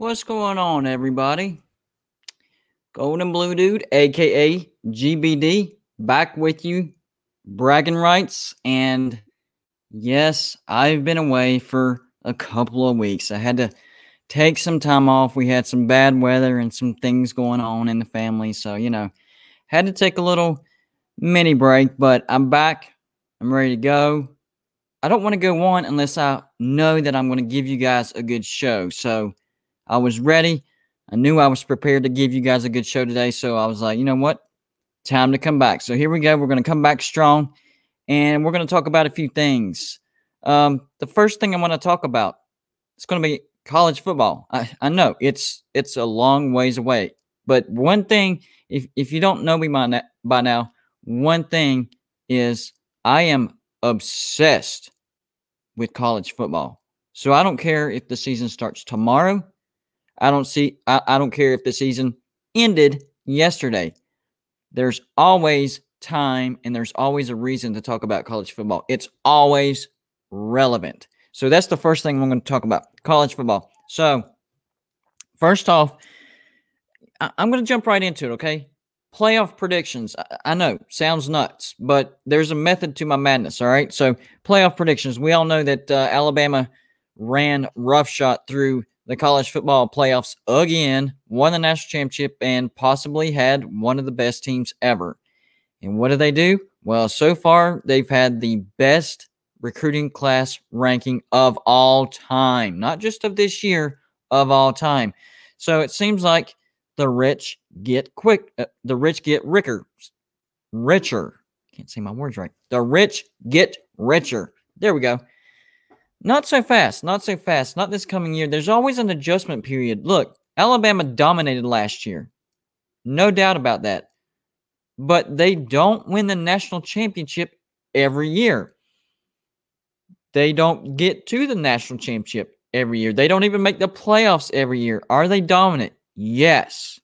What's going on, everybody? Golden Blue Dude, aka GBD, back with you, bragging rights. And yes, I've been away for a couple of weeks. I had to take some time off. We had some bad weather and some things going on in the family. So, you know, had to take a little mini break, but I'm back. I'm ready to go. I don't want to go on unless I know that I'm going to give you guys a good show. So I was ready. I knew I was prepared to give you guys a good show today. So I was like, you know what? Time to come back. So here we go. We're going to come back strong and we're going to talk about a few things. Um, the first thing I want to talk about it's going to be college football. I, I know it's it's a long ways away, but one thing, if if you don't know me by, na- by now, one thing is I am obsessed with college football. So I don't care if the season starts tomorrow. I don't see I, I don't care if the season ended yesterday. There's always time and there's always a reason to talk about college football. It's always relevant. So that's the first thing I'm going to talk about college football. So, first off, I- am going to jump right into it, okay? Playoff predictions. I-, I know, sounds nuts, but there's a method to my madness, all right? So, playoff predictions. We all know that uh, Alabama ran roughshod through the college football playoffs again, won the national championship, and possibly had one of the best teams ever. And what do they do? Well, so far, they've had the best recruiting class ranking of all time, not just of this year, of all time. So it seems like the rich get quick, uh, the rich get richer, richer. Can't say my words right. The rich get richer. There we go. Not so fast, not so fast, not this coming year. There's always an adjustment period. Look, Alabama dominated last year. No doubt about that. But they don't win the national championship every year. They don't get to the national championship every year. They don't even make the playoffs every year. Are they dominant? Yes.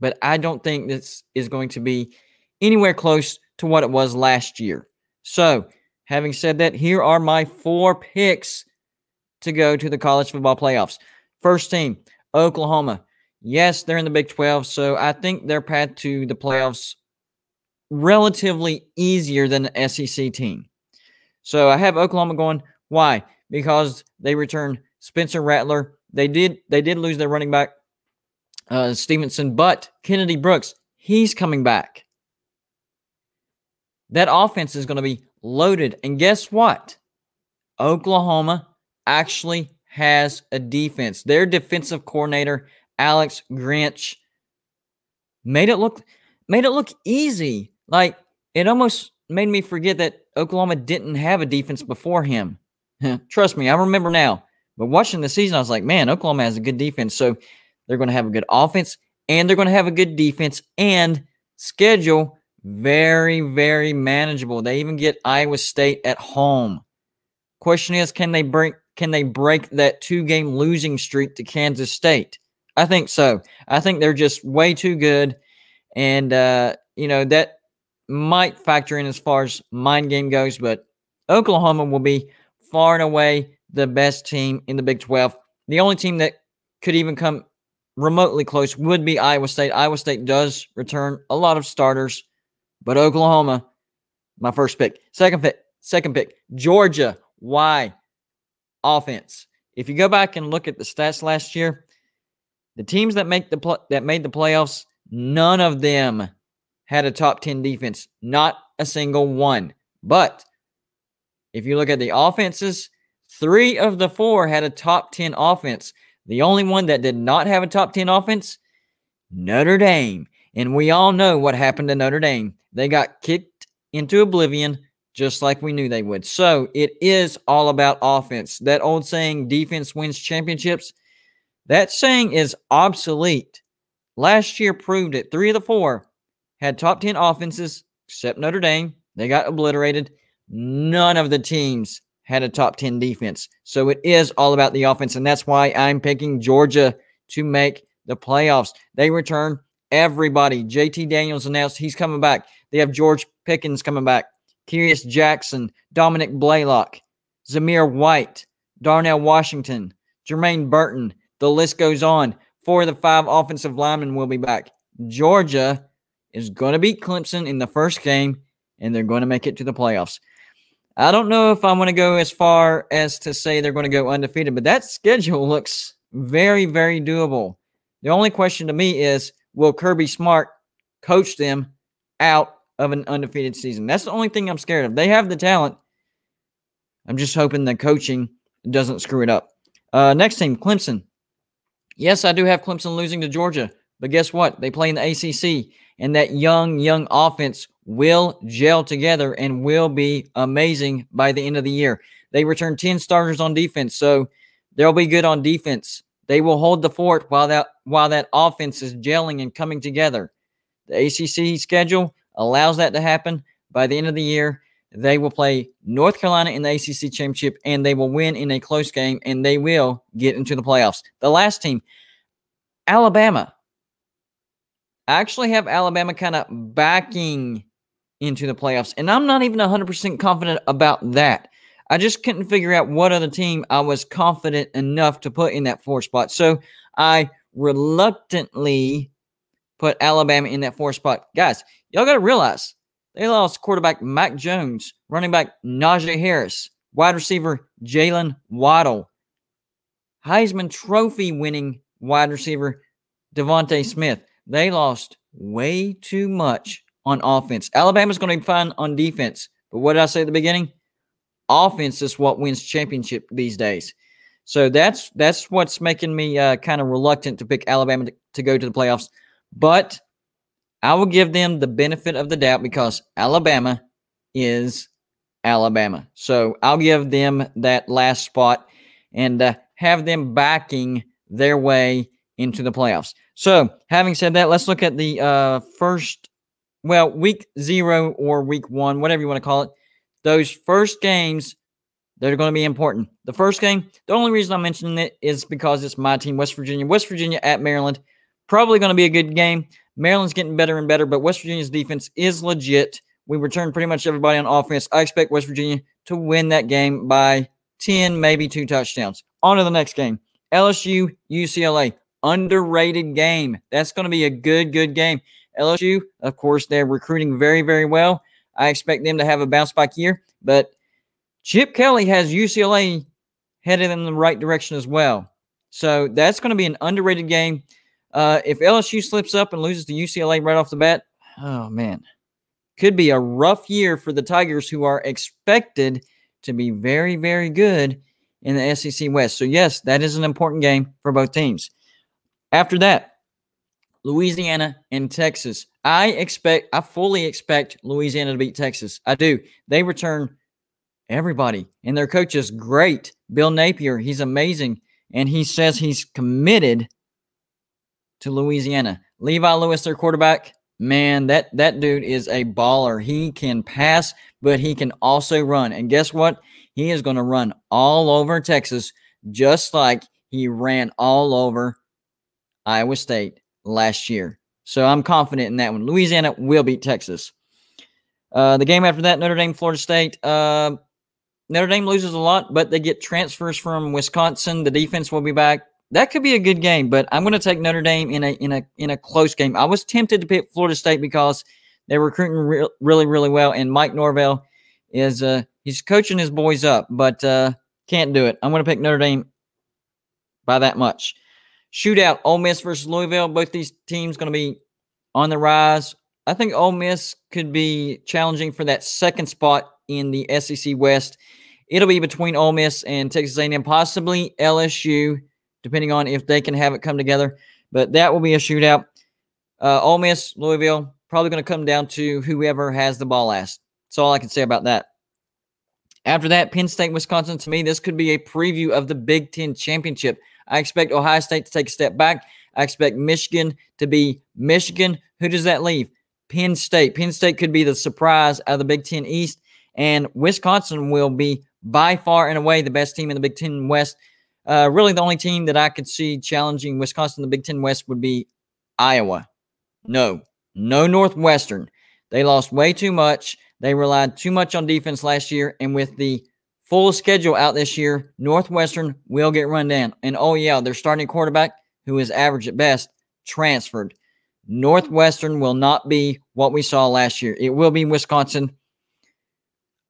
But I don't think this is going to be anywhere close to what it was last year. So, having said that, here are my four picks to go to the college football playoffs. First team, Oklahoma. Yes, they're in the Big 12, so I think their path to the playoffs relatively easier than the SEC team. So I have Oklahoma going. Why? Because they returned Spencer Rattler. They did they did lose their running back uh, Stevenson, but Kennedy Brooks he's coming back. That offense is going to be loaded, and guess what? Oklahoma actually has a defense. Their defensive coordinator Alex Grinch made it look made it look easy. Like it almost made me forget that Oklahoma didn't have a defense before him. Trust me, I remember now. But watching the season, I was like, man, Oklahoma has a good defense. So they're going to have a good offense and they're going to have a good defense and schedule very, very manageable. They even get Iowa State at home. Question is, can they break can they break that two game losing streak to Kansas State? I think so. I think they're just way too good. And uh, you know, that might factor in as far as mind game goes, but Oklahoma will be far and away the best team in the Big 12. The only team that could even come remotely close would be Iowa State. Iowa State does return a lot of starters, but Oklahoma, my first pick. Second pick, second pick, Georgia. Why? Offense. If you go back and look at the stats last year, the teams that make the pl- that made the playoffs, none of them had a top 10 defense, not a single one. But if you look at the offenses, three of the four had a top 10 offense. The only one that did not have a top 10 offense, Notre Dame. And we all know what happened to Notre Dame. They got kicked into oblivion just like we knew they would. So it is all about offense. That old saying, defense wins championships, that saying is obsolete. Last year proved it. Three of the four had top 10 offenses, except Notre Dame. They got obliterated. None of the teams had a top 10 defense. So it is all about the offense. And that's why I'm picking Georgia to make the playoffs. They return everybody. JT Daniels announced he's coming back. They have George Pickens coming back, Kearis Jackson, Dominic Blaylock, Zamir White, Darnell Washington, Jermaine Burton, The list goes on. Four of the five offensive linemen will be back. Georgia is going to beat Clemson in the first game, and they're going to make it to the playoffs. I don't know if I'm going to go as far as to say they're going to go undefeated, but that schedule looks very, very doable. The only question to me is will Kirby Smart coach them out of an undefeated season? That's the only thing I'm scared of. They have the talent. I'm just hoping the coaching doesn't screw it up. Uh, next team, Clemson. Yes, I do have Clemson losing to Georgia, but guess what? They play in the ACC, and that young, young offense will gel together and will be amazing by the end of the year. They return 10 starters on defense, so they'll be good on defense. They will hold the fort while that while that offense is gelling and coming together. The ACC schedule allows that to happen. By the end of the year, they will play North Carolina in the ACC championship and they will win in a close game and they will get into the playoffs. The last team, Alabama. I actually have Alabama kind of backing into the playoffs, and I'm not even 100% confident about that. I just couldn't figure out what other team I was confident enough to put in that four spot. So I reluctantly put Alabama in that four spot. Guys, y'all got to realize they lost quarterback Mac Jones, running back Najee Harris, wide receiver Jaylen Waddle, Heisman Trophy winning wide receiver DeVonta Smith. They lost way too much on offense. Alabama's going to be fine on defense. But what did I say at the beginning? Offense is what wins championship these days. So that's that's what's making me uh, kind of reluctant to pick Alabama to, to go to the playoffs. But I will give them the benefit of the doubt because Alabama is Alabama. So I'll give them that last spot and uh, have them backing their way into the playoffs. So, having said that, let's look at the uh, first, well, week zero or week one, whatever you want to call it those first games that are going to be important. The first game, the only reason I'm mentioning it is because it's my team, West Virginia. West Virginia at Maryland, probably going to be a good game. Maryland's getting better and better, but West Virginia's defense is legit. We return pretty much everybody on offense. I expect West Virginia to win that game by 10, maybe two touchdowns. On to the next game LSU, UCLA. Underrated game. That's going to be a good, good game. LSU, of course, they're recruiting very, very well. I expect them to have a bounce back year, but Chip Kelly has UCLA headed in the right direction as well. So that's going to be an underrated game. Uh, if LSU slips up and loses to UCLA right off the bat, oh man, could be a rough year for the Tigers, who are expected to be very, very good in the SEC West. So, yes, that is an important game for both teams. After that, Louisiana and Texas. I expect, I fully expect Louisiana to beat Texas. I do. They return everybody, and their coach is great. Bill Napier, he's amazing, and he says he's committed to Louisiana. Levi Lewis, their quarterback, man, that that dude is a baller. He can pass, but he can also run. And guess what? He is going to run all over Texas, just like he ran all over Iowa State last year. So I'm confident in that one. Louisiana will beat Texas. Uh, the game after that, Notre Dame, Florida State. Uh, Notre Dame loses a lot, but they get transfers from Wisconsin. The defense will be back. That could be a good game, but I'm going to take Notre Dame in a in a in a close game. I was tempted to pick Florida State because they're recruiting re- really really well, and Mike Norvell is uh he's coaching his boys up, but uh can't do it. I'm going to pick Notre Dame by that much. Shootout, Ole Miss versus Louisville. Both these teams going to be on the rise. I think Ole Miss could be challenging for that second spot in the SEC West. It'll be between Ole Miss and Texas A&M, possibly LSU, depending on if they can have it come together. But that will be a shootout. Uh, Ole Miss, Louisville, probably going to come down to whoever has the ball last. That's all I can say about that. After that, Penn State, Wisconsin. To me, this could be a preview of the Big Ten championship. I expect Ohio State to take a step back. I expect Michigan to be Michigan. Who does that leave? Penn State. Penn State could be the surprise of the Big Ten East, and Wisconsin will be by far and away the best team in the Big Ten West. Uh, really, the only team that I could see challenging Wisconsin in the Big Ten West would be Iowa. No, no Northwestern. They lost way too much. They relied too much on defense last year, and with the full schedule out this year, Northwestern will get run down. And oh, yeah, their starting quarterback, who is average at best, transferred. Northwestern will not be what we saw last year. It will be Wisconsin.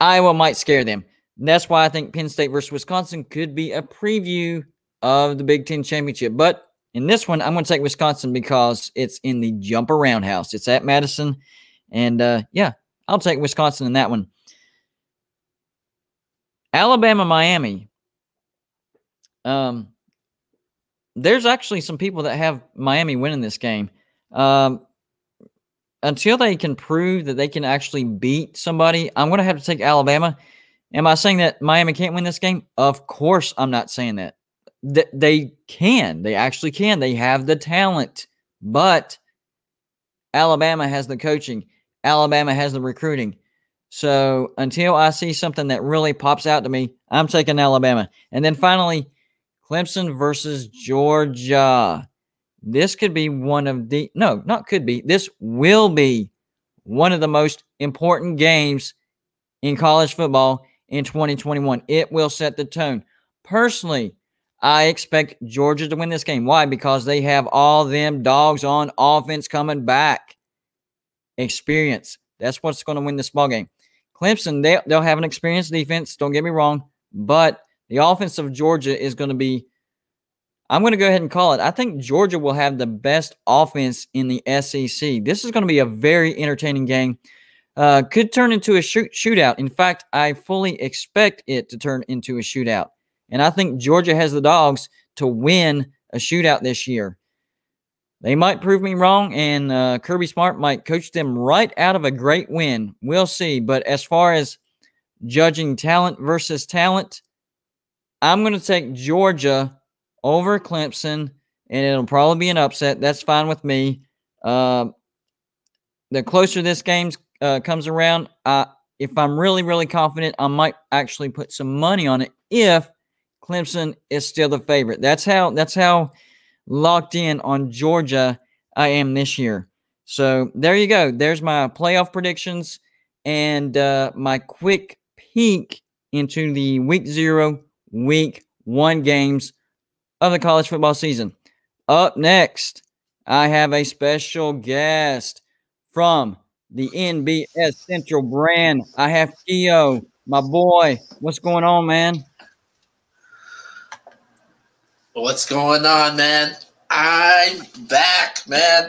Iowa might scare them. That's why I think Penn State versus Wisconsin could be a preview of the Big Ten championship. But in this one, I'm going to take Wisconsin because it's in the jump around house. It's at Madison. And uh, yeah, I'll take Wisconsin in that one. Alabama, Miami. Um, there's actually some people that have Miami winning this game. Um, until they can prove that they can actually beat somebody, I'm going to have to take Alabama. Am I saying that Miami can't win this game? Of course, I'm not saying that. Th- they can. They actually can. They have the talent, but Alabama has the coaching. Alabama has the recruiting. So until I see something that really pops out to me, I'm taking Alabama. And then finally, Clemson versus Georgia. This could be one of the, no, not could be, this will be one of the most important games in college football in 2021. It will set the tone. Personally, I expect Georgia to win this game. Why? Because they have all them dogs on offense coming back. Experience. That's what's going to win this ball game. Clemson, they, they'll have an experienced defense. Don't get me wrong. But the offense of Georgia is going to be I'm going to go ahead and call it. I think Georgia will have the best offense in the SEC. This is going to be a very entertaining game. Uh, could turn into a shoot, shootout. In fact, I fully expect it to turn into a shootout. And I think Georgia has the dogs to win a shootout this year. They might prove me wrong, and uh, Kirby Smart might coach them right out of a great win. We'll see. But as far as judging talent versus talent, I'm going to take Georgia over Clemson, and it'll probably be an upset. That's fine with me. Uh, the closer this game uh, comes around, uh, if I'm really, really confident, I might actually put some money on it if Clemson is still the favorite. That's how. That's how locked in on Georgia I am this year. So there you go. There's my playoff predictions and uh, my quick peek into the week zero, week one games of the college football season. Up next, I have a special guest from the NBS Central brand. I have Keo, my boy. What's going on, man? What's going on, man? I'm back, man.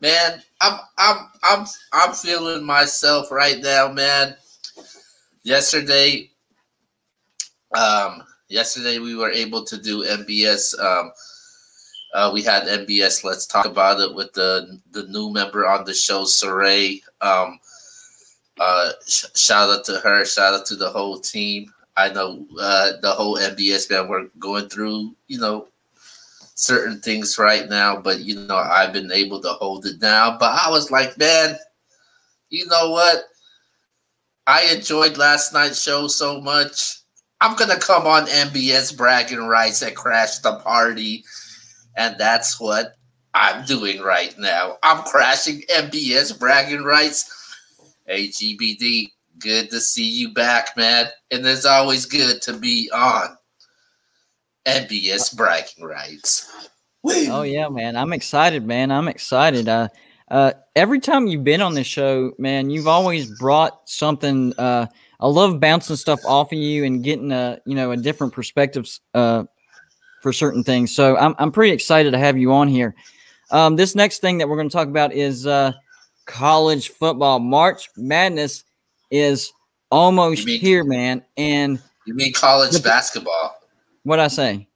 Man, I'm I'm I'm I'm feeling myself right now, man. Yesterday, um, yesterday we were able to do NBS. Um, uh, we had NBS. Let's talk about it with the the new member on the show, Saray. Um, uh, sh- shout out to her. Shout out to the whole team. I know uh, the whole NBS man. We're going through, you know, certain things right now, but you know, I've been able to hold it down. But I was like, man, you know what? I enjoyed last night's show so much. I'm gonna come on NBS bragging rights and crash the party. And that's what I'm doing right now. I'm crashing NBS bragging rights. Hey GBD, good to see you back, man. And it's always good to be on NBS bragging rights. Oh yeah, man. I'm excited, man. I'm excited. Uh uh every time you've been on this show, man, you've always brought something uh I love bouncing stuff off of you and getting a you know a different perspective uh, for certain things. So I'm I'm pretty excited to have you on here. Um, this next thing that we're going to talk about is uh, college football. March Madness is almost mean, here, man. And you mean college the, basketball? What I say?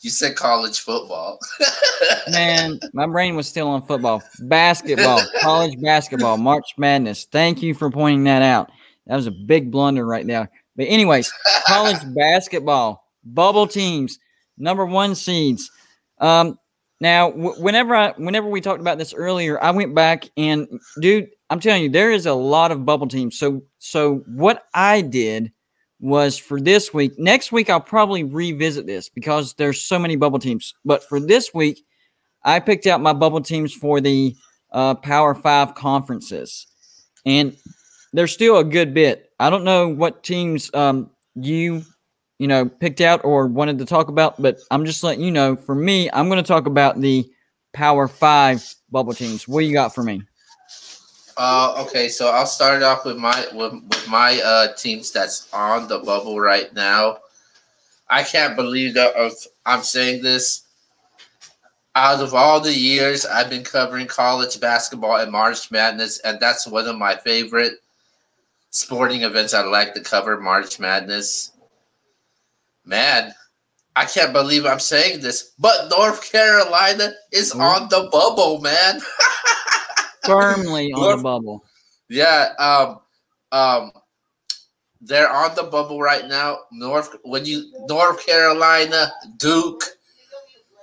You said college football. man, my brain was still on football. Basketball, college basketball, March Madness. Thank you for pointing that out. That was a big blunder right now. But anyways, college basketball, bubble teams, number one seeds. Um, now, w- whenever I, whenever we talked about this earlier, I went back and, dude, I'm telling you, there is a lot of bubble teams. So, so what I did was for this week. Next week, I'll probably revisit this because there's so many bubble teams. But for this week, I picked out my bubble teams for the uh, Power Five conferences, and there's still a good bit. I don't know what teams um, you you know picked out or wanted to talk about, but I'm just letting you know. For me, I'm going to talk about the Power Five bubble teams. What you got for me? Uh, okay, so I'll start off with my with, with my uh, teams that's on the bubble right now. I can't believe that I'm saying this. Out of all the years I've been covering college basketball and March Madness, and that's one of my favorite sporting events I like to cover, March Madness. Man, I can't believe I'm saying this, but North Carolina is mm-hmm. on the bubble, man. Firmly on the bubble. Yeah, um, um, they're on the bubble right now. North when you North Carolina, Duke,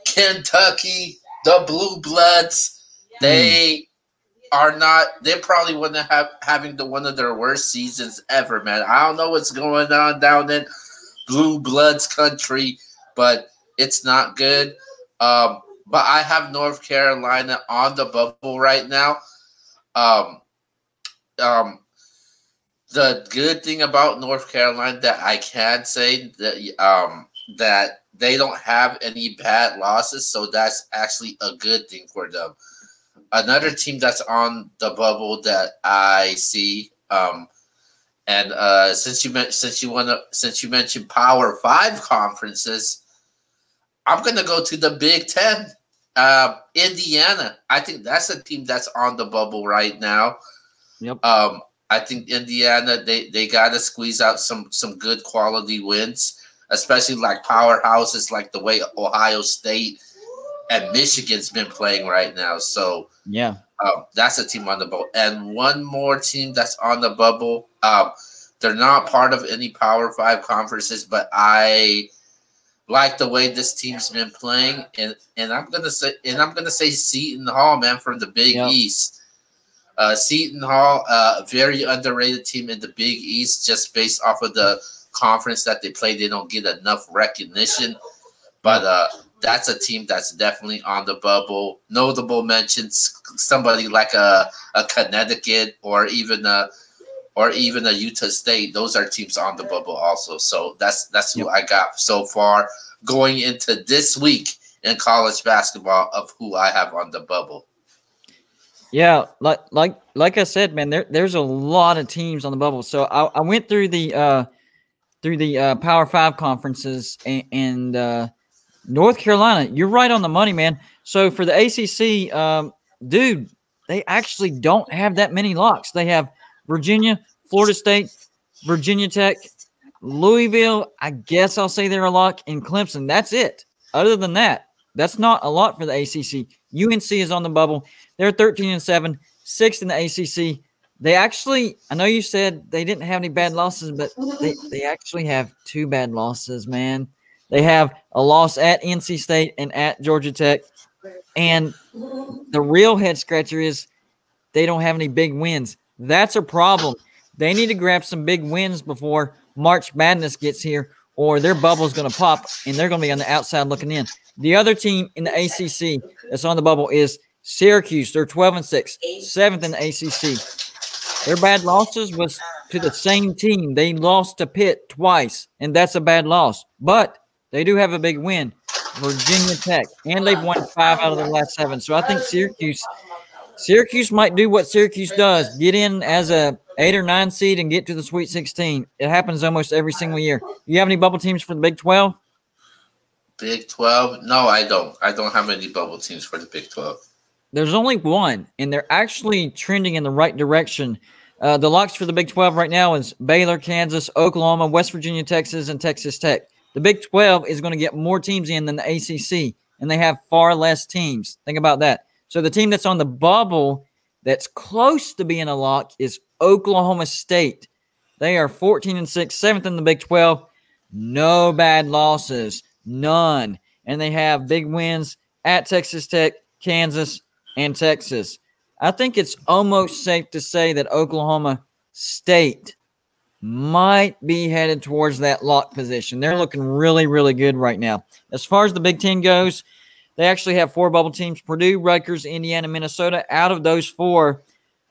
Kentucky, the Blue Bloods, they mm. are not. They probably wouldn't have having the one of their worst seasons ever, man. I don't know what's going on down in Blue Bloods country, but it's not good. Um, but I have North Carolina on the bubble right now. Um, um, the good thing about North Carolina that I can say that um that they don't have any bad losses, so that's actually a good thing for them. Another team that's on the bubble that I see, um, and uh, since you met, since you want since you mentioned Power Five conferences, I'm gonna go to the Big Ten. Uh, Indiana, I think that's a team that's on the bubble right now. Yep. Um, I think Indiana they they got to squeeze out some some good quality wins, especially like powerhouses like the way Ohio State and Michigan's been playing right now. So yeah, um, that's a team on the bubble, and one more team that's on the bubble. Um, they're not part of any Power Five conferences, but I like the way this team's been playing, and and I'm gonna say and I'm gonna say Seton Hall, man, from the Big yep. East. Uh, Seton Hall, uh, a very underrated team in the Big East, just based off of the conference that they play. They don't get enough recognition, but uh, that's a team that's definitely on the bubble. Notable mentions somebody like a, a Connecticut or even a or even a Utah State. Those are teams on the bubble also. So that's that's who yep. I got so far going into this week in college basketball of who I have on the bubble. Yeah, like like like I said, man, there there's a lot of teams on the bubble. So I, I went through the uh through the uh, Power Five conferences and, and uh, North Carolina. You're right on the money, man. So for the ACC, um, dude, they actually don't have that many locks. They have Virginia, Florida State, Virginia Tech, Louisville. I guess I'll say they're a lock, in Clemson. That's it. Other than that, that's not a lot for the ACC. UNC is on the bubble. They're 13 and 7, sixth in the ACC. They actually, I know you said they didn't have any bad losses, but they, they actually have two bad losses, man. They have a loss at NC State and at Georgia Tech. And the real head scratcher is they don't have any big wins. That's a problem. They need to grab some big wins before March Madness gets here, or their bubble is going to pop and they're going to be on the outside looking in. The other team in the ACC that's on the bubble is Syracuse, they're 12 and 6, seventh in the ACC. Their bad losses was to the same team. They lost to Pitt twice, and that's a bad loss. But they do have a big win, Virginia Tech, and they've won five out of their last seven. So I think Syracuse, Syracuse might do what Syracuse does: get in as a eight or nine seed and get to the Sweet 16. It happens almost every single year. You have any bubble teams for the Big 12? Big 12? No, I don't. I don't have any bubble teams for the Big 12. There's only one, and they're actually trending in the right direction. Uh, the locks for the Big 12 right now is Baylor, Kansas, Oklahoma, West Virginia, Texas, and Texas Tech. The Big 12 is going to get more teams in than the ACC, and they have far less teams. Think about that. So the team that's on the bubble that's close to being a lock is Oklahoma State. They are 14 and 6, seventh in the Big 12. No bad losses, none. And they have big wins at Texas Tech, Kansas, and Texas. I think it's almost safe to say that Oklahoma State might be headed towards that lock position. They're looking really, really good right now. As far as the Big Ten goes, they actually have four bubble teams Purdue, Rutgers, Indiana, Minnesota. Out of those four,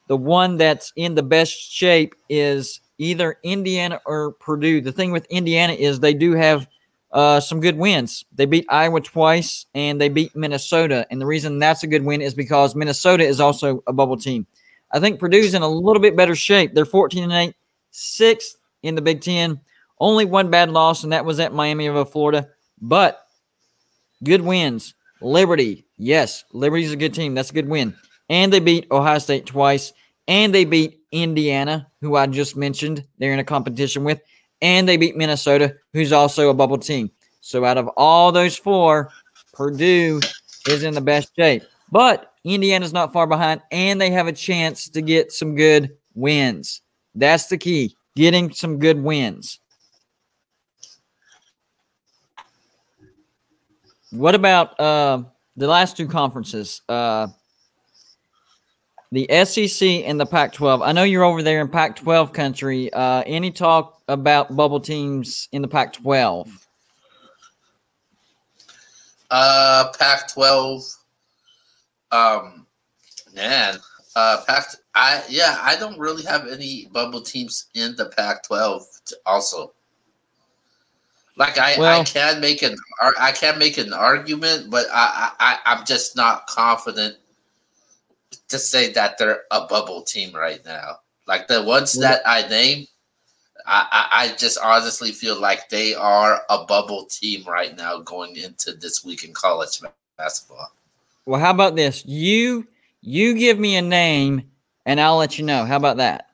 the one that's in the best shape is either Indiana or Purdue. The thing with Indiana is they do have uh, some good wins. They beat Iowa twice and they beat Minnesota. And the reason that's a good win is because Minnesota is also a bubble team. I think Purdue's in a little bit better shape. They're 14 and 8, sixth in the Big Ten. Only one bad loss, and that was at Miami of Florida. But good wins. Liberty, yes, Liberty's a good team. That's a good win. And they beat Ohio State twice. And they beat Indiana, who I just mentioned. They're in a competition with and they beat Minnesota, who's also a bubble team. So out of all those four, Purdue is in the best shape. But Indiana's not far behind, and they have a chance to get some good wins. That's the key getting some good wins. What about uh, the last two conferences? Uh, the SEC and the Pac 12. I know you're over there in Pac 12 country. Uh, any talk about bubble teams in the Pac 12? Uh, Pac 12. Um, man, uh, Pac, I, yeah, I don't really have any bubble teams in the Pac 12 also. Like I, well, I can make an I can make an argument, but I, I I'm just not confident to say that they're a bubble team right now. Like the ones that I name, I, I, I just honestly feel like they are a bubble team right now going into this week in college basketball. Well, how about this? You you give me a name and I'll let you know. How about that?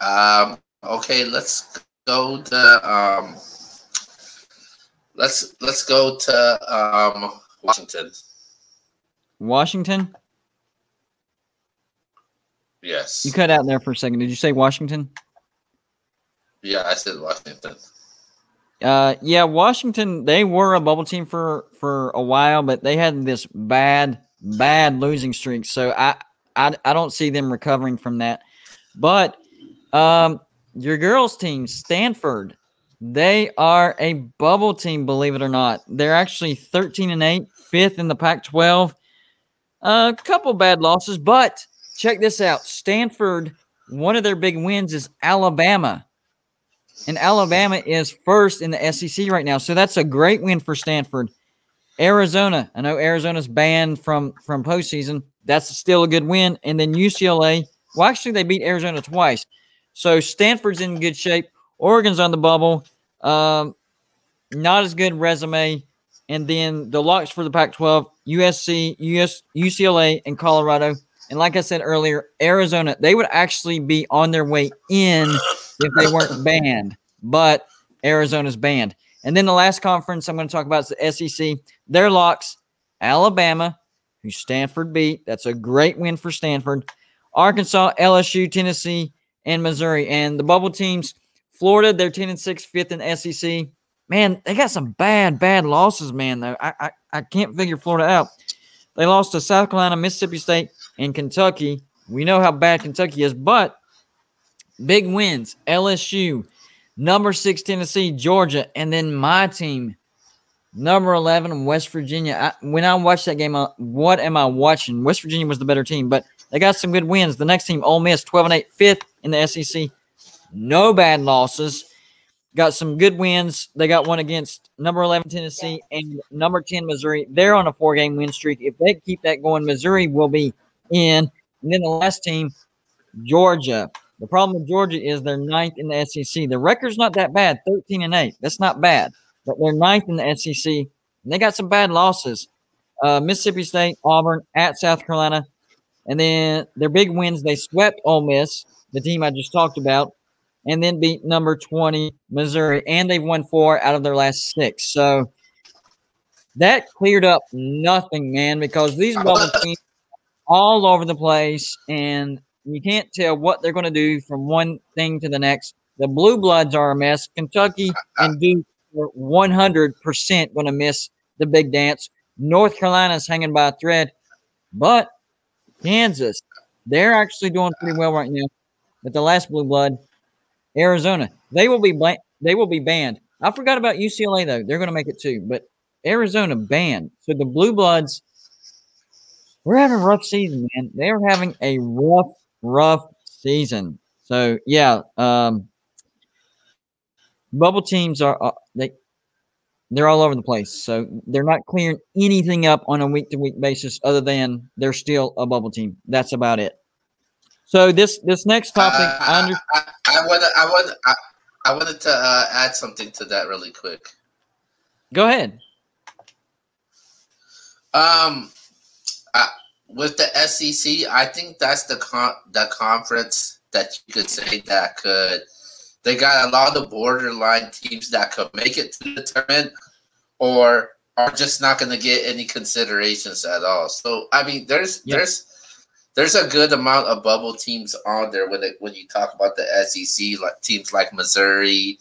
Um okay, let's go to um let's let's go to um Washington. Washington? Yes. You cut out there for a second. Did you say Washington? Yeah, I said Washington. Uh, yeah, Washington. They were a bubble team for for a while, but they had this bad, bad losing streak. So I, I, I don't see them recovering from that. But um, your girls' team, Stanford, they are a bubble team. Believe it or not, they're actually thirteen and eight, fifth in the Pac-12. A couple bad losses, but check this out. Stanford, one of their big wins is Alabama. And Alabama is first in the SEC right now. So that's a great win for Stanford. Arizona, I know Arizona's banned from from postseason. That's still a good win. And then UCLA, well, actually, they beat Arizona twice. So Stanford's in good shape. Oregon's on the bubble. Um, not as good resume. And then the locks for the Pac 12 USC, US, UCLA, and Colorado. And like I said earlier, Arizona, they would actually be on their way in if they weren't banned, but Arizona's banned. And then the last conference I'm going to talk about is the SEC. Their locks Alabama, who Stanford beat. That's a great win for Stanford. Arkansas, LSU, Tennessee, and Missouri. And the bubble teams, Florida, they're 10 and 6, fifth in SEC. Man, they got some bad, bad losses, man, though. I, I, I can't figure Florida out. They lost to South Carolina, Mississippi State, and Kentucky. We know how bad Kentucky is, but big wins LSU, number six, Tennessee, Georgia, and then my team, number 11, West Virginia. I, when I watched that game, uh, what am I watching? West Virginia was the better team, but they got some good wins. The next team, Ole Miss, 12 and 8, fifth in the SEC. No bad losses got some good wins. They got one against number 11 Tennessee and number 10 Missouri. They're on a four game win streak. If they keep that going, Missouri will be in. And then the last team, Georgia. The problem with Georgia is they're ninth in the SEC. The record's not that bad, 13 and 8. That's not bad. But they're ninth in the SEC. And they got some bad losses. Uh, Mississippi State, Auburn, at South Carolina. And then their big wins, they swept Ole Miss, the team I just talked about and then beat number 20 Missouri, and they've won four out of their last six. So that cleared up nothing, man, because these bubble teams all over the place, and you can't tell what they're going to do from one thing to the next. The Blue Bloods are a mess. Kentucky and Duke are 100% going to miss the big dance. North Carolina's hanging by a thread, but Kansas, they're actually doing pretty well right now. But the last Blue Blood, Arizona, they will be bla- they will be banned. I forgot about UCLA though; they're going to make it too. But Arizona banned. So the Blue Bloods, we're having a rough season, man. They are having a rough, rough season. So yeah, um, bubble teams are uh, they they're all over the place. So they're not clearing anything up on a week to week basis, other than they're still a bubble team. That's about it. So this this next topic, uh, I, under- I, I, wanted I wanted I, I wanted to uh, add something to that really quick. Go ahead. Um, with the SEC, I think that's the con- the conference that you could say that could. They got a lot of borderline teams that could make it to the tournament, or are just not going to get any considerations at all. So I mean, there's yep. there's there's a good amount of bubble teams on there when it, when you talk about the SEC, like teams like Missouri,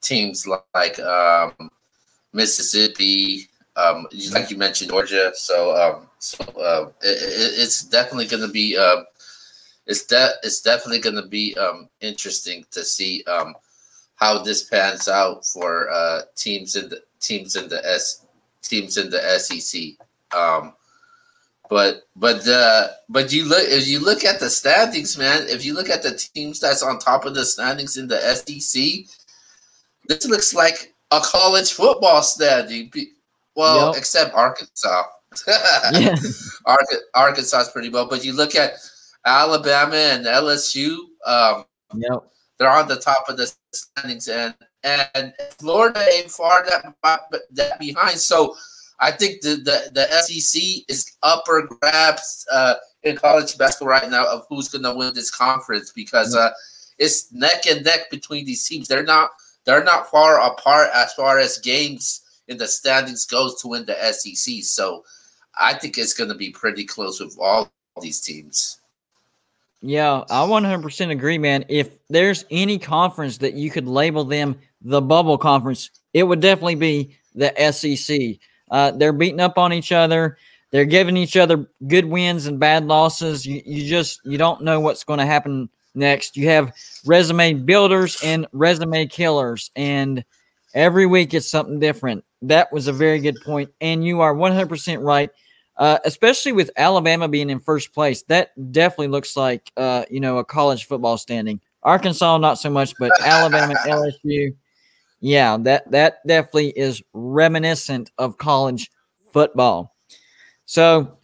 teams like um, Mississippi, um, like you mentioned Georgia. So um, so uh, it, it's definitely going to be uh, it's de- it's definitely going to be um, interesting to see um, how this pans out for uh, teams in the teams in the S teams in the SEC. But but uh, but you look if you look at the standings, man. If you look at the teams that's on top of the standings in the SEC, this looks like a college football standing. Well, yep. except Arkansas. yeah. Arkansas is pretty well, but you look at Alabama and LSU. Um, yep. They're on the top of the standings, and and Florida ain't far that, that behind. So I think the, the, the SEC is upper grabs uh, in college basketball right now of who's going to win this conference because uh, it's neck and neck between these teams. They're not they're not far apart as far as games in the standings goes to win the SEC. So I think it's going to be pretty close with all these teams. Yeah, I 100% agree, man. If there's any conference that you could label them the bubble conference, it would definitely be the SEC. Uh, they're beating up on each other. They're giving each other good wins and bad losses. You, you just you don't know what's going to happen next. You have resume builders and resume killers, and every week it's something different. That was a very good point, and you are 100% right. Uh, especially with Alabama being in first place, that definitely looks like uh, you know a college football standing. Arkansas, not so much, but Alabama, LSU, yeah, that that definitely is reminiscent of college football. So,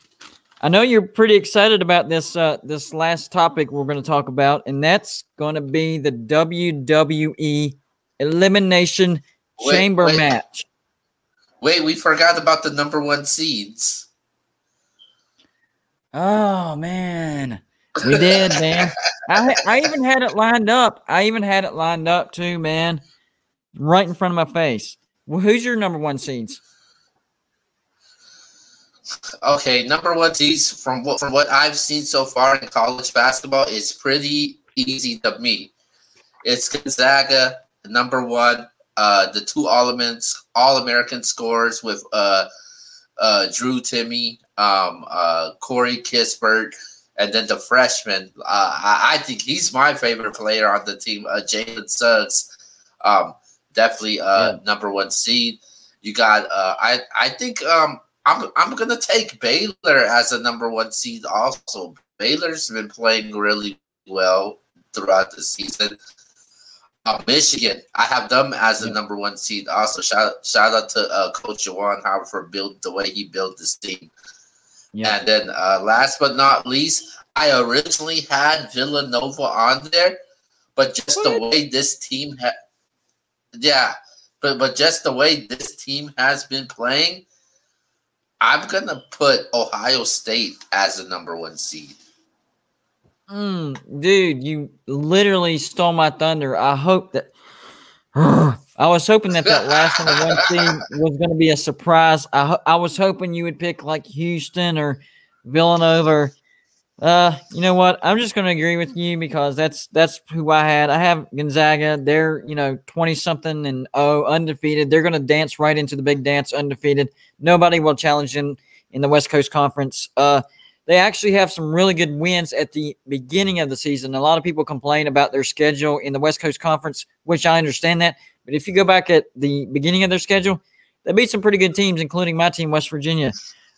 I know you're pretty excited about this uh, this last topic we're going to talk about, and that's going to be the WWE Elimination wait, Chamber wait. match. Wait, we forgot about the number one seeds. Oh man, we did, man. I I even had it lined up. I even had it lined up too, man. Right in front of my face. Well, who's your number one seeds? Okay, number one seeds from what from what I've seen so far in college basketball is pretty easy to me. It's Gonzaga, number one. Uh, the two elements, all American scores with uh, uh, Drew Timme, um, uh, Corey Kispert, and then the freshman. Uh, I, I, think he's my favorite player on the team, uh, Jalen Suggs. Um, definitely uh, yeah. number one seed. You got, uh, I, I think um, I'm, I'm going to take Baylor as a number one seed also. Baylor's been playing really well throughout the season. Uh, Michigan, I have them as the number one seed. Also, shout shout out to uh, Coach Juwan Howard for build the way he built this team. Yeah. And then uh, last but not least, I originally had Villanova on there, but just what? the way this team had, yeah, but but just the way this team has been playing, I'm gonna put Ohio State as the number one seed. Mm, dude, you literally stole my thunder. I hope that. I was hoping that that last number one seed was going to be a surprise. I I was hoping you would pick like Houston or Villanova. Uh, you know what? I'm just going to agree with you because that's that's who I had. I have Gonzaga. They're you know twenty something and oh undefeated. They're going to dance right into the big dance undefeated. Nobody will challenge them in the West Coast Conference. Uh, they actually have some really good wins at the beginning of the season. A lot of people complain about their schedule in the West Coast Conference, which I understand that. But if you go back at the beginning of their schedule, they beat some pretty good teams, including my team, West Virginia.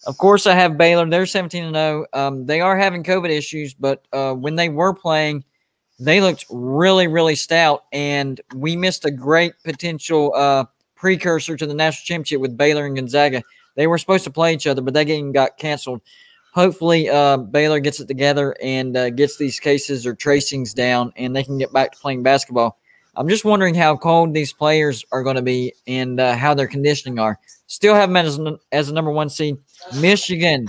Of course, I have Baylor. They're 17 and 0. Um, they are having COVID issues, but uh, when they were playing, they looked really, really stout. And we missed a great potential uh, precursor to the national championship with Baylor and Gonzaga. They were supposed to play each other, but that game got canceled. Hopefully, uh, Baylor gets it together and uh, gets these cases or tracings down, and they can get back to playing basketball. I'm just wondering how cold these players are going to be and uh, how their conditioning are. Still have them as, as a number one seed. Michigan,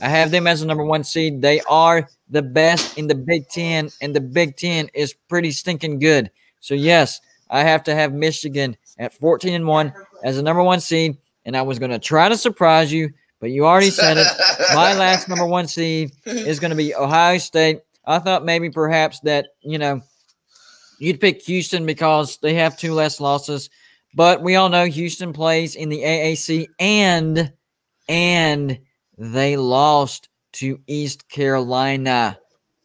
I have them as a number one seed. They are the best in the Big Ten, and the Big Ten is pretty stinking good. So, yes, I have to have Michigan at 14 and 1 as a number one seed. And I was going to try to surprise you, but you already said it. My last number one seed is going to be Ohio State. I thought maybe perhaps that, you know, you'd pick Houston because they have two less losses. But we all know Houston plays in the AAC and and they lost to East Carolina.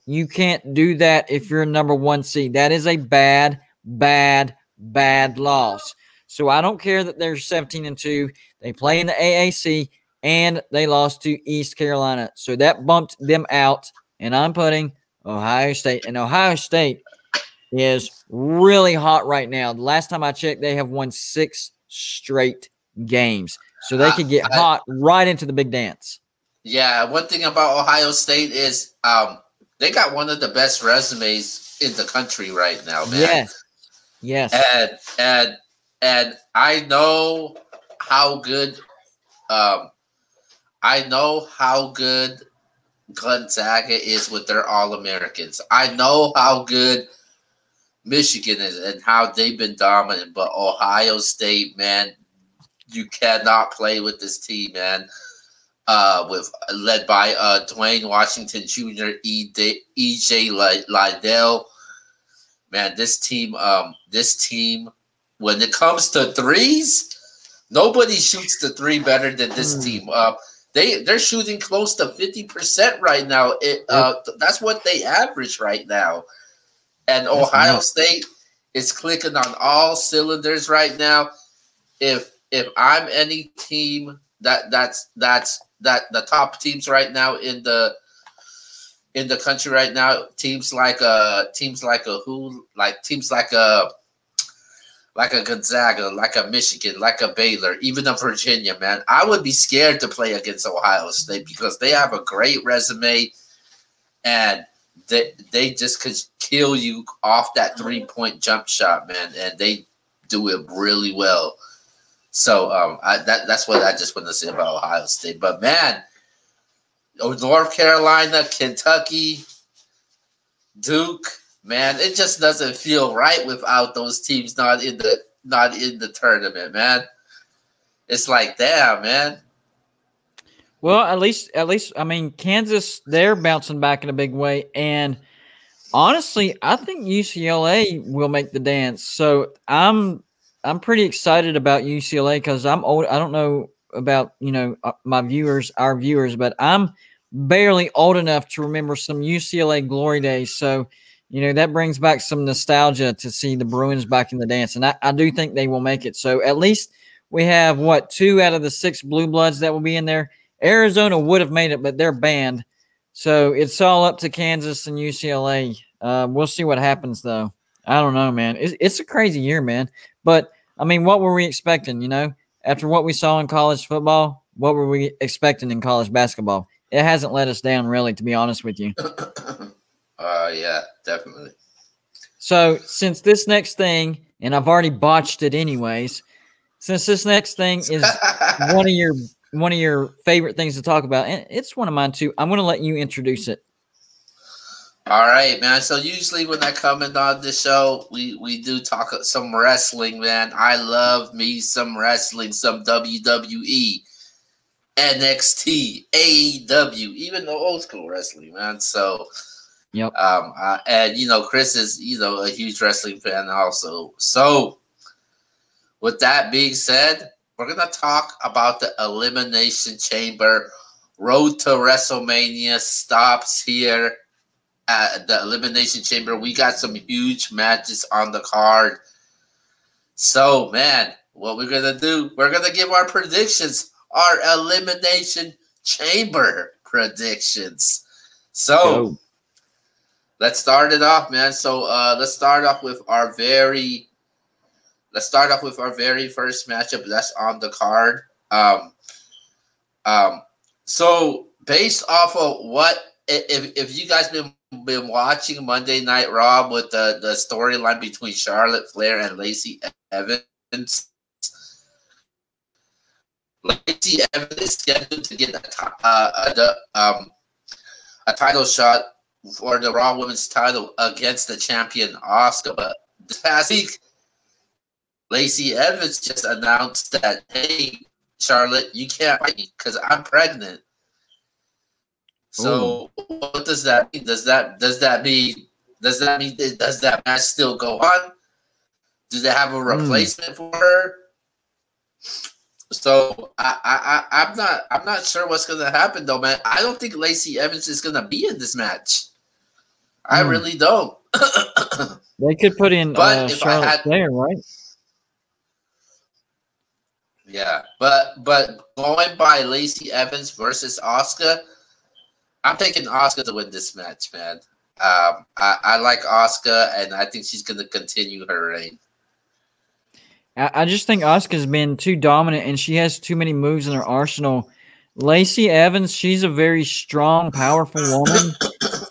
You can't do that if you're number one seed. That is a bad, bad, bad loss. So I don't care that they're 17 and 2. They play in the AAC and they lost to East Carolina. So that bumped them out. And I'm putting Ohio State. And Ohio State is really hot right now. The last time I checked, they have won six straight games. So they could get hot right into the big dance. Yeah, one thing about Ohio State is um, they got one of the best resumes in the country right now, man. Yes. Yes. And and and I know how good um I know how good Gonzaga is with their All Americans. I know how good Michigan is and how they've been dominant, but Ohio State, man, you cannot play with this team, man. Uh, with led by uh, Duane Washington Jr., EJ Liddell. Man, this team, um, this team, when it comes to threes, nobody shoots the three better than this mm. team. Uh, they they're shooting close to fifty percent right now. It uh, that's what they average right now. And Ohio. State is clicking on all cylinders right now. If if I'm any team that that's that's that the top teams right now in the in the country right now, teams like uh teams like a who like teams like a like a Gonzaga, like a Michigan, like a Baylor, even a Virginia, man. I would be scared to play against Ohio State because they have a great resume and they they just could kill you off that three point jump shot, man, and they do it really well. So um, I, that that's what I just want to say about Ohio State. But man, North Carolina, Kentucky, Duke, man, it just doesn't feel right without those teams not in the not in the tournament, man. It's like, damn, man. Well, at least, at least, I mean, Kansas, they're bouncing back in a big way, and honestly, I think UCLA will make the dance. So I'm I'm pretty excited about UCLA because I'm old. I don't know about you know uh, my viewers, our viewers, but I'm barely old enough to remember some UCLA glory days. So you know that brings back some nostalgia to see the Bruins back in the dance, and I, I do think they will make it. So at least we have what two out of the six blue bloods that will be in there. Arizona would have made it, but they're banned. So it's all up to Kansas and UCLA. Uh, we'll see what happens though. I don't know, man. It's, it's a crazy year, man. But I mean, what were we expecting? You know, after what we saw in college football, what were we expecting in college basketball? It hasn't let us down, really, to be honest with you. uh, yeah, definitely. So, since this next thing, and I've already botched it anyways, since this next thing is one of your one of your favorite things to talk about, and it's one of mine too, I'm going to let you introduce it. All right, man. So usually when I come in on the show, we we do talk some wrestling, man. I love me some wrestling, some WWE, NXT, AEW, even the old school wrestling, man. So, yep. Um, uh, and you know, Chris is you know a huge wrestling fan also. So, with that being said, we're gonna talk about the Elimination Chamber. Road to WrestleMania stops here at the Elimination Chamber. We got some huge matches on the card. So, man, what we're gonna do? We're gonna give our predictions, our Elimination chamber predictions. So Go. let's start it off, man. So uh let's start off with our very let's start off with our very first matchup that's on the card. Um um so based off of what if if you guys been been watching Monday Night Raw with the the storyline between Charlotte Flair and Lacey Evans. Lacey Evans is scheduled to get a, uh, the, um, a title shot for the Raw Women's title against the champion Asuka. But this past week, Lacey Evans just announced that, hey, Charlotte, you can't fight me because I'm pregnant. So Ooh. what does that mean? Does that does that mean does that mean does that match still go on? Do they have a hmm. replacement mm. for her? So I, I I am not I'm not sure what's gonna happen though, man. I don't think Lacey Evans is gonna be in this match. I mm. really don't. they could put in but uh, Charlotte had, Flair, right? Yeah, but but going by Lacey Evans versus Asuka, I'm taking Asuka to win this match, man. Um, I, I like Asuka, and I think she's going to continue her reign. I, just think Asuka's been too dominant, and she has too many moves in her arsenal. Lacey Evans, she's a very strong, powerful woman,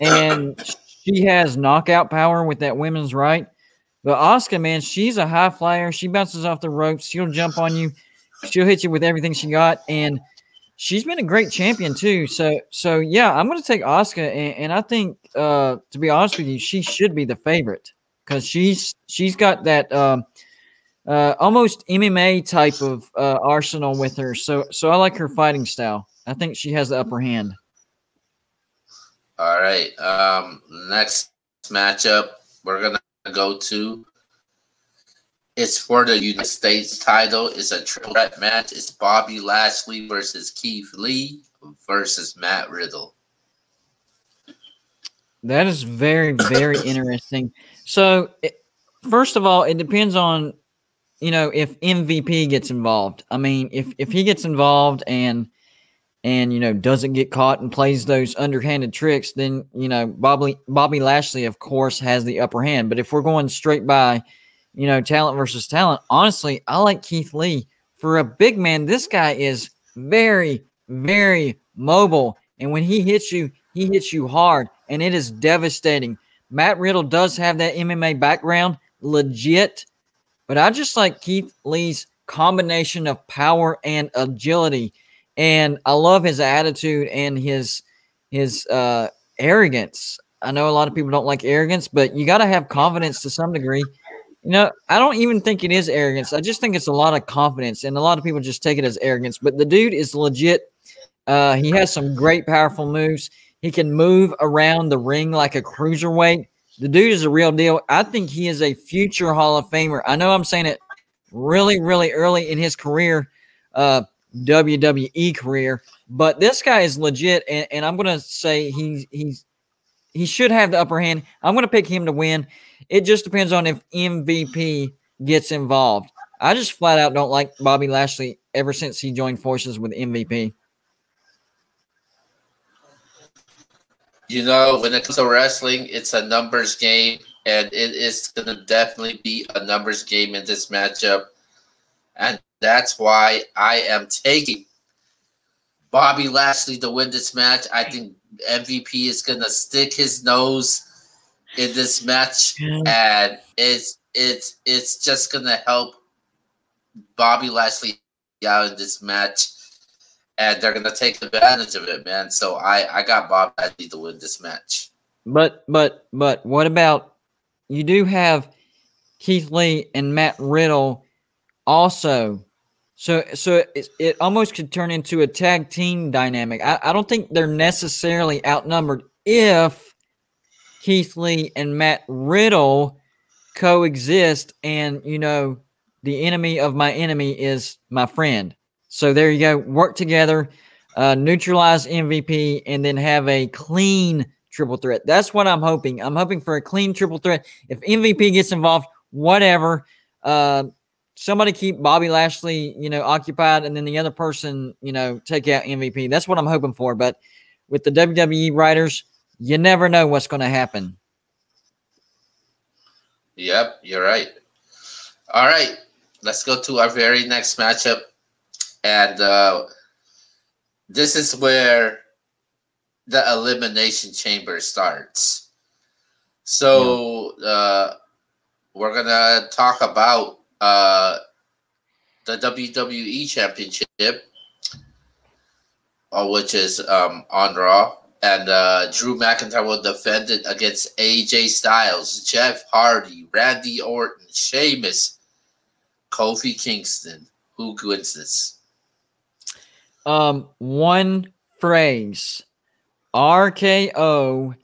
and she has knockout power with that women's right. But Asuka, man, she's a high flyer. She bounces off the ropes. She'll jump on you. She'll hit you with everything she got, and – she's been a great champion too. So so yeah, I'm to take Asuka, and, and, I think uh, to be honest with you, she should be the favorite because she's she's got that um, uh, almost MMA type of uh, arsenal with her. So so I like her fighting style. I think she has the upper hand. All right. Um, next matchup we're gonna go to it's for the United States title. It's a triple threat match. It's Bobby Lashley versus Keith Lee versus Matt Riddle. That is very, very interesting. So, first of all, it depends on, you know, if MVP gets involved. I mean, if if he gets involved and and you know doesn't get caught and plays those underhanded tricks, then you know Bobby Bobby Lashley, of course, has the upper hand. But if we're going straight by you know, talent versus talent. Honestly, I like Keith Lee. For a big man, this guy is very, very mobile. And when he hits you, he hits you hard, and it is devastating. Matt Riddle does have that MMA background, legit, but I just like Keith Lee's combination of power and agility. And I love his attitude and his his uh, arrogance. I know a lot of people don't like arrogance, but you got to have confidence to some degree. You know, I don't even think it is arrogance. I just think it's a lot of confidence, and a lot of people just take it as arrogance. But the dude is legit. Uh, he has some great, powerful moves. He can move around the ring like a cruiserweight. The dude is a real deal. I think he is a future Hall of Famer. I know I'm saying it really, really early in his career, uh, WWE career, but this guy is legit, and, and I'm gonna say he's he's he should have the upper hand. I'm gonna pick him to win. It just depends on if MVP gets involved. I just flat out don't like Bobby Lashley ever since he joined forces with MVP. You know, when it comes to wrestling, it's a numbers game, and it is going to definitely be a numbers game in this matchup. And that's why I am taking Bobby Lashley to win this match. I think MVP is going to stick his nose in this match, and it's it's it's just gonna help Bobby Lashley out in this match, and they're gonna take advantage of it, man. So I I got Bob Lashley to win this match. But but but what about you? Do have Keith Lee and Matt Riddle also. So, so it, it almost could turn into a tag team dynamic. I, I don't think they're necessarily outnumbered if Keith Lee and Matt Riddle coexist, and you know, the enemy of my enemy is my friend. So there you go. Work together, uh, neutralize MVP, and then have a clean triple threat. That's what I'm hoping. I'm hoping for a clean triple threat. If MVP gets involved, whatever. Uh, somebody keep Bobby Lashley, you know, occupied, and then the other person, you know, take out MVP. That's what I'm hoping for. But with the WWE writers, you never know what's going to happen. Yep, you're right. All right, let's go to our very next matchup, and uh, this is where the elimination chamber starts. So uh, we're gonna talk about uh, the WWE Championship, uh, which is um, on Raw, and uh, Drew McIntyre will defend it against AJ Styles, Jeff Hardy, Randy Orton, Sheamus, Kofi Kingston. Who wins this? Um, one phrase, RKO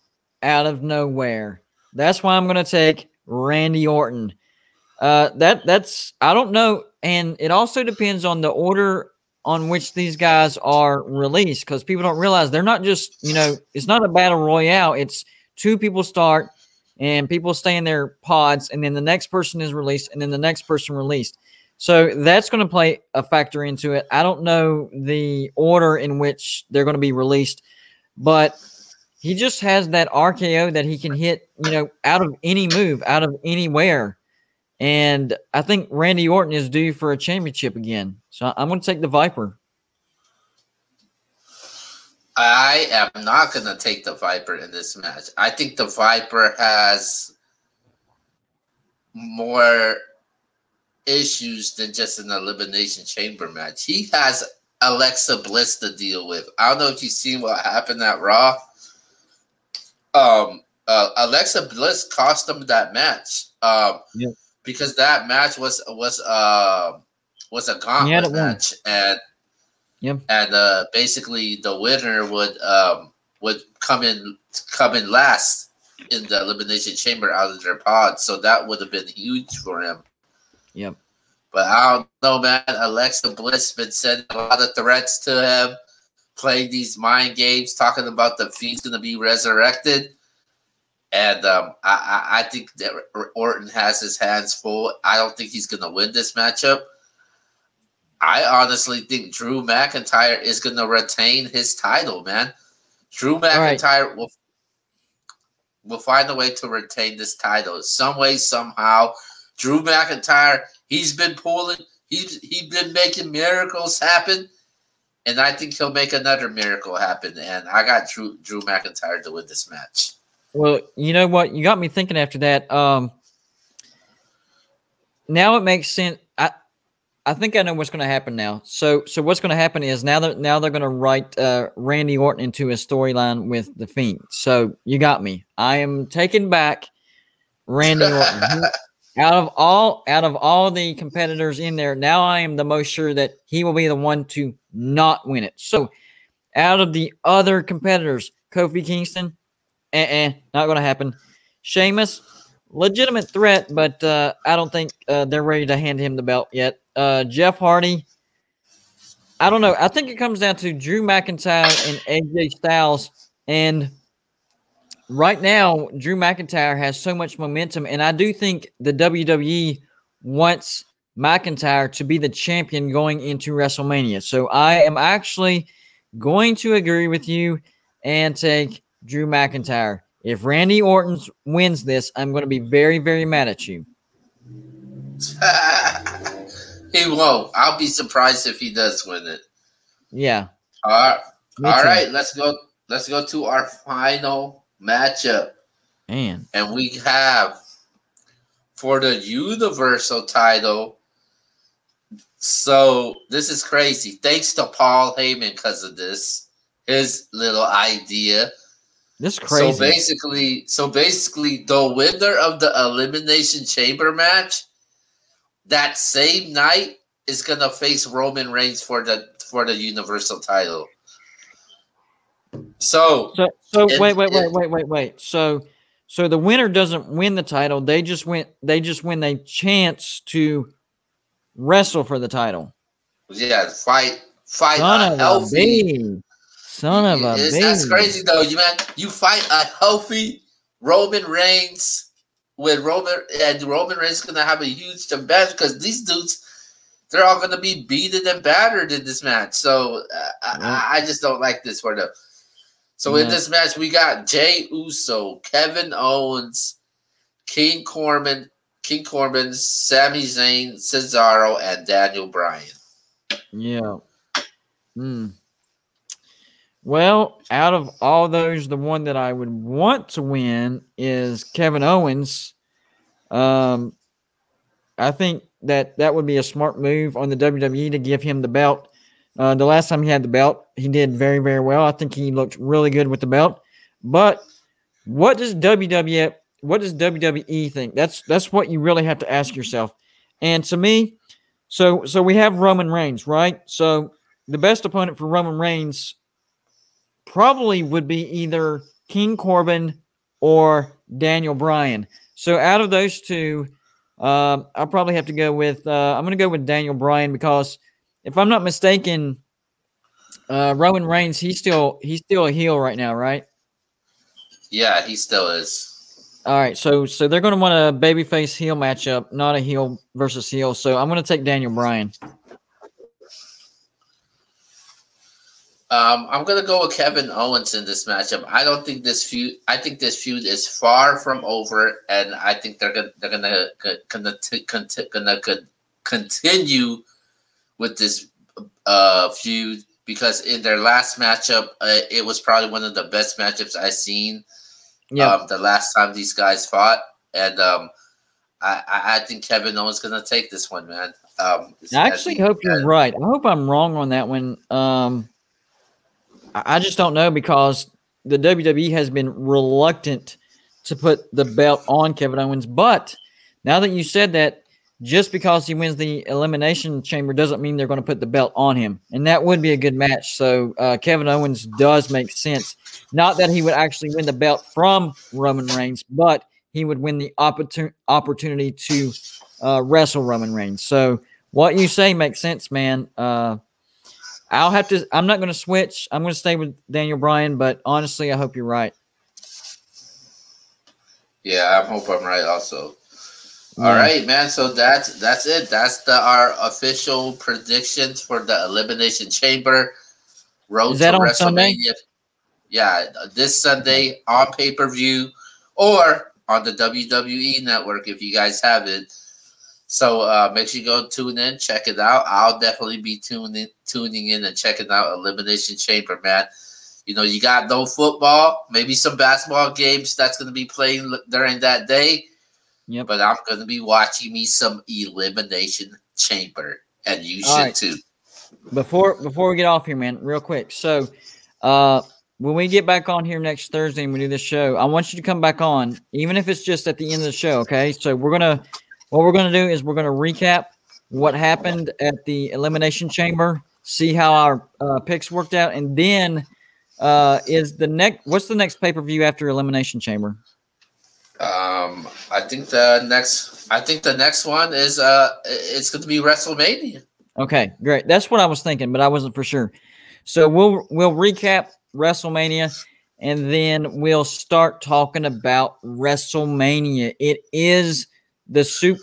out of nowhere. That's why I'm going to take Randy Orton. Uh, that that's I don't know, and it also depends on the order on which these guys are released because people don't realize they're not just you know it's not a battle royale. It's two people start and people stay in their pods, and then the next person is released, and then the next person released. So that's going to play a factor into it. I don't know the order in which they're going to be released, but he just has that RKO that he can hit, you know, out of any move, out of anywhere. And I think Randy Orton is due for a championship again. So I'm going to take the Viper. I am not going to take the Viper in this match. I think the Viper has more issues than just an elimination chamber match. He has Alexa Bliss to deal with. I don't know if you've seen what happened at Raw. Um, uh, Alexa Bliss cost him that match. Um, Yep. because that match was was uh was a gauntlet match, and Yep. and uh, basically the winner would um would come in come in last in the elimination chamber out of their pod. So that would have been huge for him. Yep. But I don't know, man. Alexa Bliss been sending a lot of threats to him, playing these mind games, talking about the Fiend's going to be resurrected. And um, I, I, I think that Orton has his hands full. I don't think he's going to win this matchup. I honestly think Drew McIntyre is going to retain his title, man. Drew right. McIntyre will will find a way to retain this title some way, somehow. Drew McIntyre, he's been pulling, he's he's been making miracles happen, and I think he'll make another miracle happen. And I got Drew Drew McIntyre to win this match. Well, you know what? You got me thinking after that. Um, now it makes sense. I think I know what's going to happen now. So so what's going to happen is now that now they're going to write uh, Randy Orton into a storyline with the Fiend. So you got me. I am taking back Randy Orton. Out of all out of all the competitors in there, now I am the most sure that he will be the one to not win it. So out of the other competitors, Kofi Kingston, eh, not going to happen. Sheamus, legitimate threat, but uh, I don't think uh, they're ready to hand him the belt yet. Uh, Jeff Hardy, I don't know. I think it comes down to Drew McIntyre and AJ Styles. And right now, Drew McIntyre has so much momentum. And I do think the WWE wants McIntyre to be the champion going into WrestleMania. So I am actually going to agree with you and take Drew McIntyre. If Randy Orton wins this, I'm going to be very, very mad at you. he won't. I'll be surprised if he does win it. Yeah. All right. All right, let's go. Let's go to our final matchup, Man. and we have for the Universal title. So this is crazy. Thanks to Paul Heyman because of this, his little idea. This is crazy. So basically, so basically, the winner of the elimination chamber match that same night is gonna face Roman Reigns for the for the Universal title. So So, so If- wait, wait, wait, if- wait, wait, wait. So, so the winner doesn't win the title. They just went. They just win a chance to wrestle for the title. yeah, fight, fight Son a of a healthy. bee. Son of a It's- bee. That's crazy though, you man. You fight a healthy Roman Reigns with Roman and Roman Reigns is gonna have a huge advantage because these dudes they're all gonna be beaten and battered in this match. So uh, I, I, just don't like this for them. So yeah. in this match, we got Jey Uso, Kevin Owens, King Corbin, King Corbin, Sami Zayn, Cesaro, and Daniel Bryan. Yeah. Hmm. Well, out of all those, the one that I would want to win is Kevin Owens. Um, I think that that would be a smart move on the WWE to give him the belt. Uh, the last time he had the belt, he did very, very well. I think he looked really good with the belt. But what does WWE what does WWE think? That's that's what you really have to ask yourself. And to me, so so we have Roman Reigns, right? So the best opponent for Roman Reigns probably would be either King Corbin or Daniel Bryan. So out of those two, uh, I'll probably have to go with. Uh, I'm going to go with Daniel Bryan because if I'm not mistaken, uh, Roman Reigns he's still he's still a heel right now, right? Yeah, he still is. All right, so so they're going to want a babyface heel matchup, not a heel versus heel. So I'm going to take Daniel Bryan. Um, I'm gonna go with Kevin Owens in this matchup. I don't think this feud. I think this feud is far from over, and I think they're gonna they're gonna gonna gonna, gonna continue with this uh, feud because in their last matchup, uh, it was probably one of the best matchups I've seen. Yeah. Um, the last time these guys fought, and um, I, I think Kevin Owens is gonna take this one, man. Um, I actually hope you're right. I hope I'm wrong on that one. Um, I just don't know because the WWE has been reluctant to put the belt on Kevin Owens. But now that you said that, just because he wins the elimination chamber doesn't mean they're going to put the belt on him, and that would be a good match. So uh, Kevin Owens does make sense. Not that he would actually win the belt from Roman Reigns, but he would win the opportun- opportunity to uh, wrestle Roman Reigns. So what you say makes sense, man. Uh, I'll have to. I'm not going to switch. I'm going to stay with Daniel Bryan, but honestly, I hope you're right. Yeah, I hope I'm right also. Yeah. All right, man. So that's that's it. That's the our official predictions for the Elimination Chamber road Is that to on WrestleMania. Sunday? Yeah, uh, this Sunday on pay per view or on the WWE Network if you guys have it. So uh, make sure you go tune in, check it out. I'll definitely be tuning tuning in and checking out Elimination Chamber, man. You know, you got no football, maybe some basketball games that's going to be playing during that day. Yep. But I'm going to be watching me some Elimination Chamber, and you All should right. too. Before before we get off here, man, real quick. So, uh, when we get back on here next Thursday and we do this show, I want you to come back on, even if it's just at the end of the show. Okay, so we're gonna what we're going to do is we're going to recap what happened at the elimination chamber, see how our uh, picks worked out, and then uh, is the next. What's the next pay per view after elimination chamber? Um, I think the next. I think the next one is uh, it's going to be WrestleMania. Okay, great. That's what I was thinking, but I wasn't for sure. So we'll we'll recap WrestleMania and then we'll start talking about WrestleMania. It is the soup.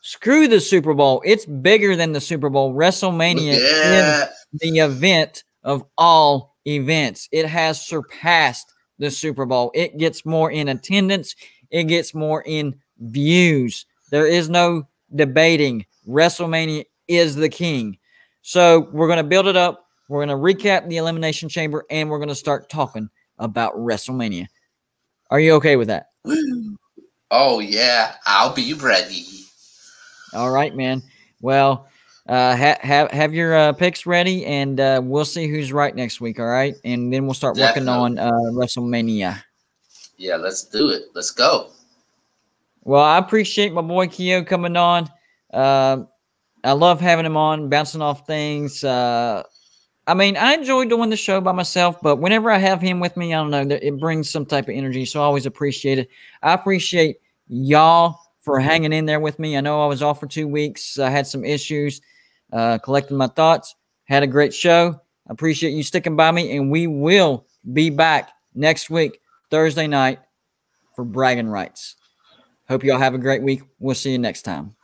Screw the Super Bowl. It's bigger than the Super Bowl. WrestleMania yeah. is the event of all events. It has surpassed the Super Bowl. It gets more in attendance. It gets more in views. There is no debating. WrestleMania is the king. So we're going to build it up. We're going to recap the Elimination Chamber and we're going to start talking about WrestleMania. Are you okay with that? Oh yeah, I'll be ready. All right, man. Well, uh, ha- have have your uh, picks ready, and uh, we'll see who's right next week. All right, and then we'll start Definitely. working on uh, WrestleMania. Yeah, let's do it. Let's go. Well, I appreciate my boy Keo coming on. Uh, I love having him on, bouncing off things. Uh, I mean, I enjoy doing the show by myself, but whenever I have him with me, I don't know, it brings some type of energy. So I always appreciate it. I appreciate y'all for hanging in there with me. I know I was off for two weeks. I had some issues uh, collecting my thoughts. Had a great show. I appreciate you sticking by me, and we will be back next week, Thursday night, for bragging rights. Hope y'all have a great week. We'll see you next time.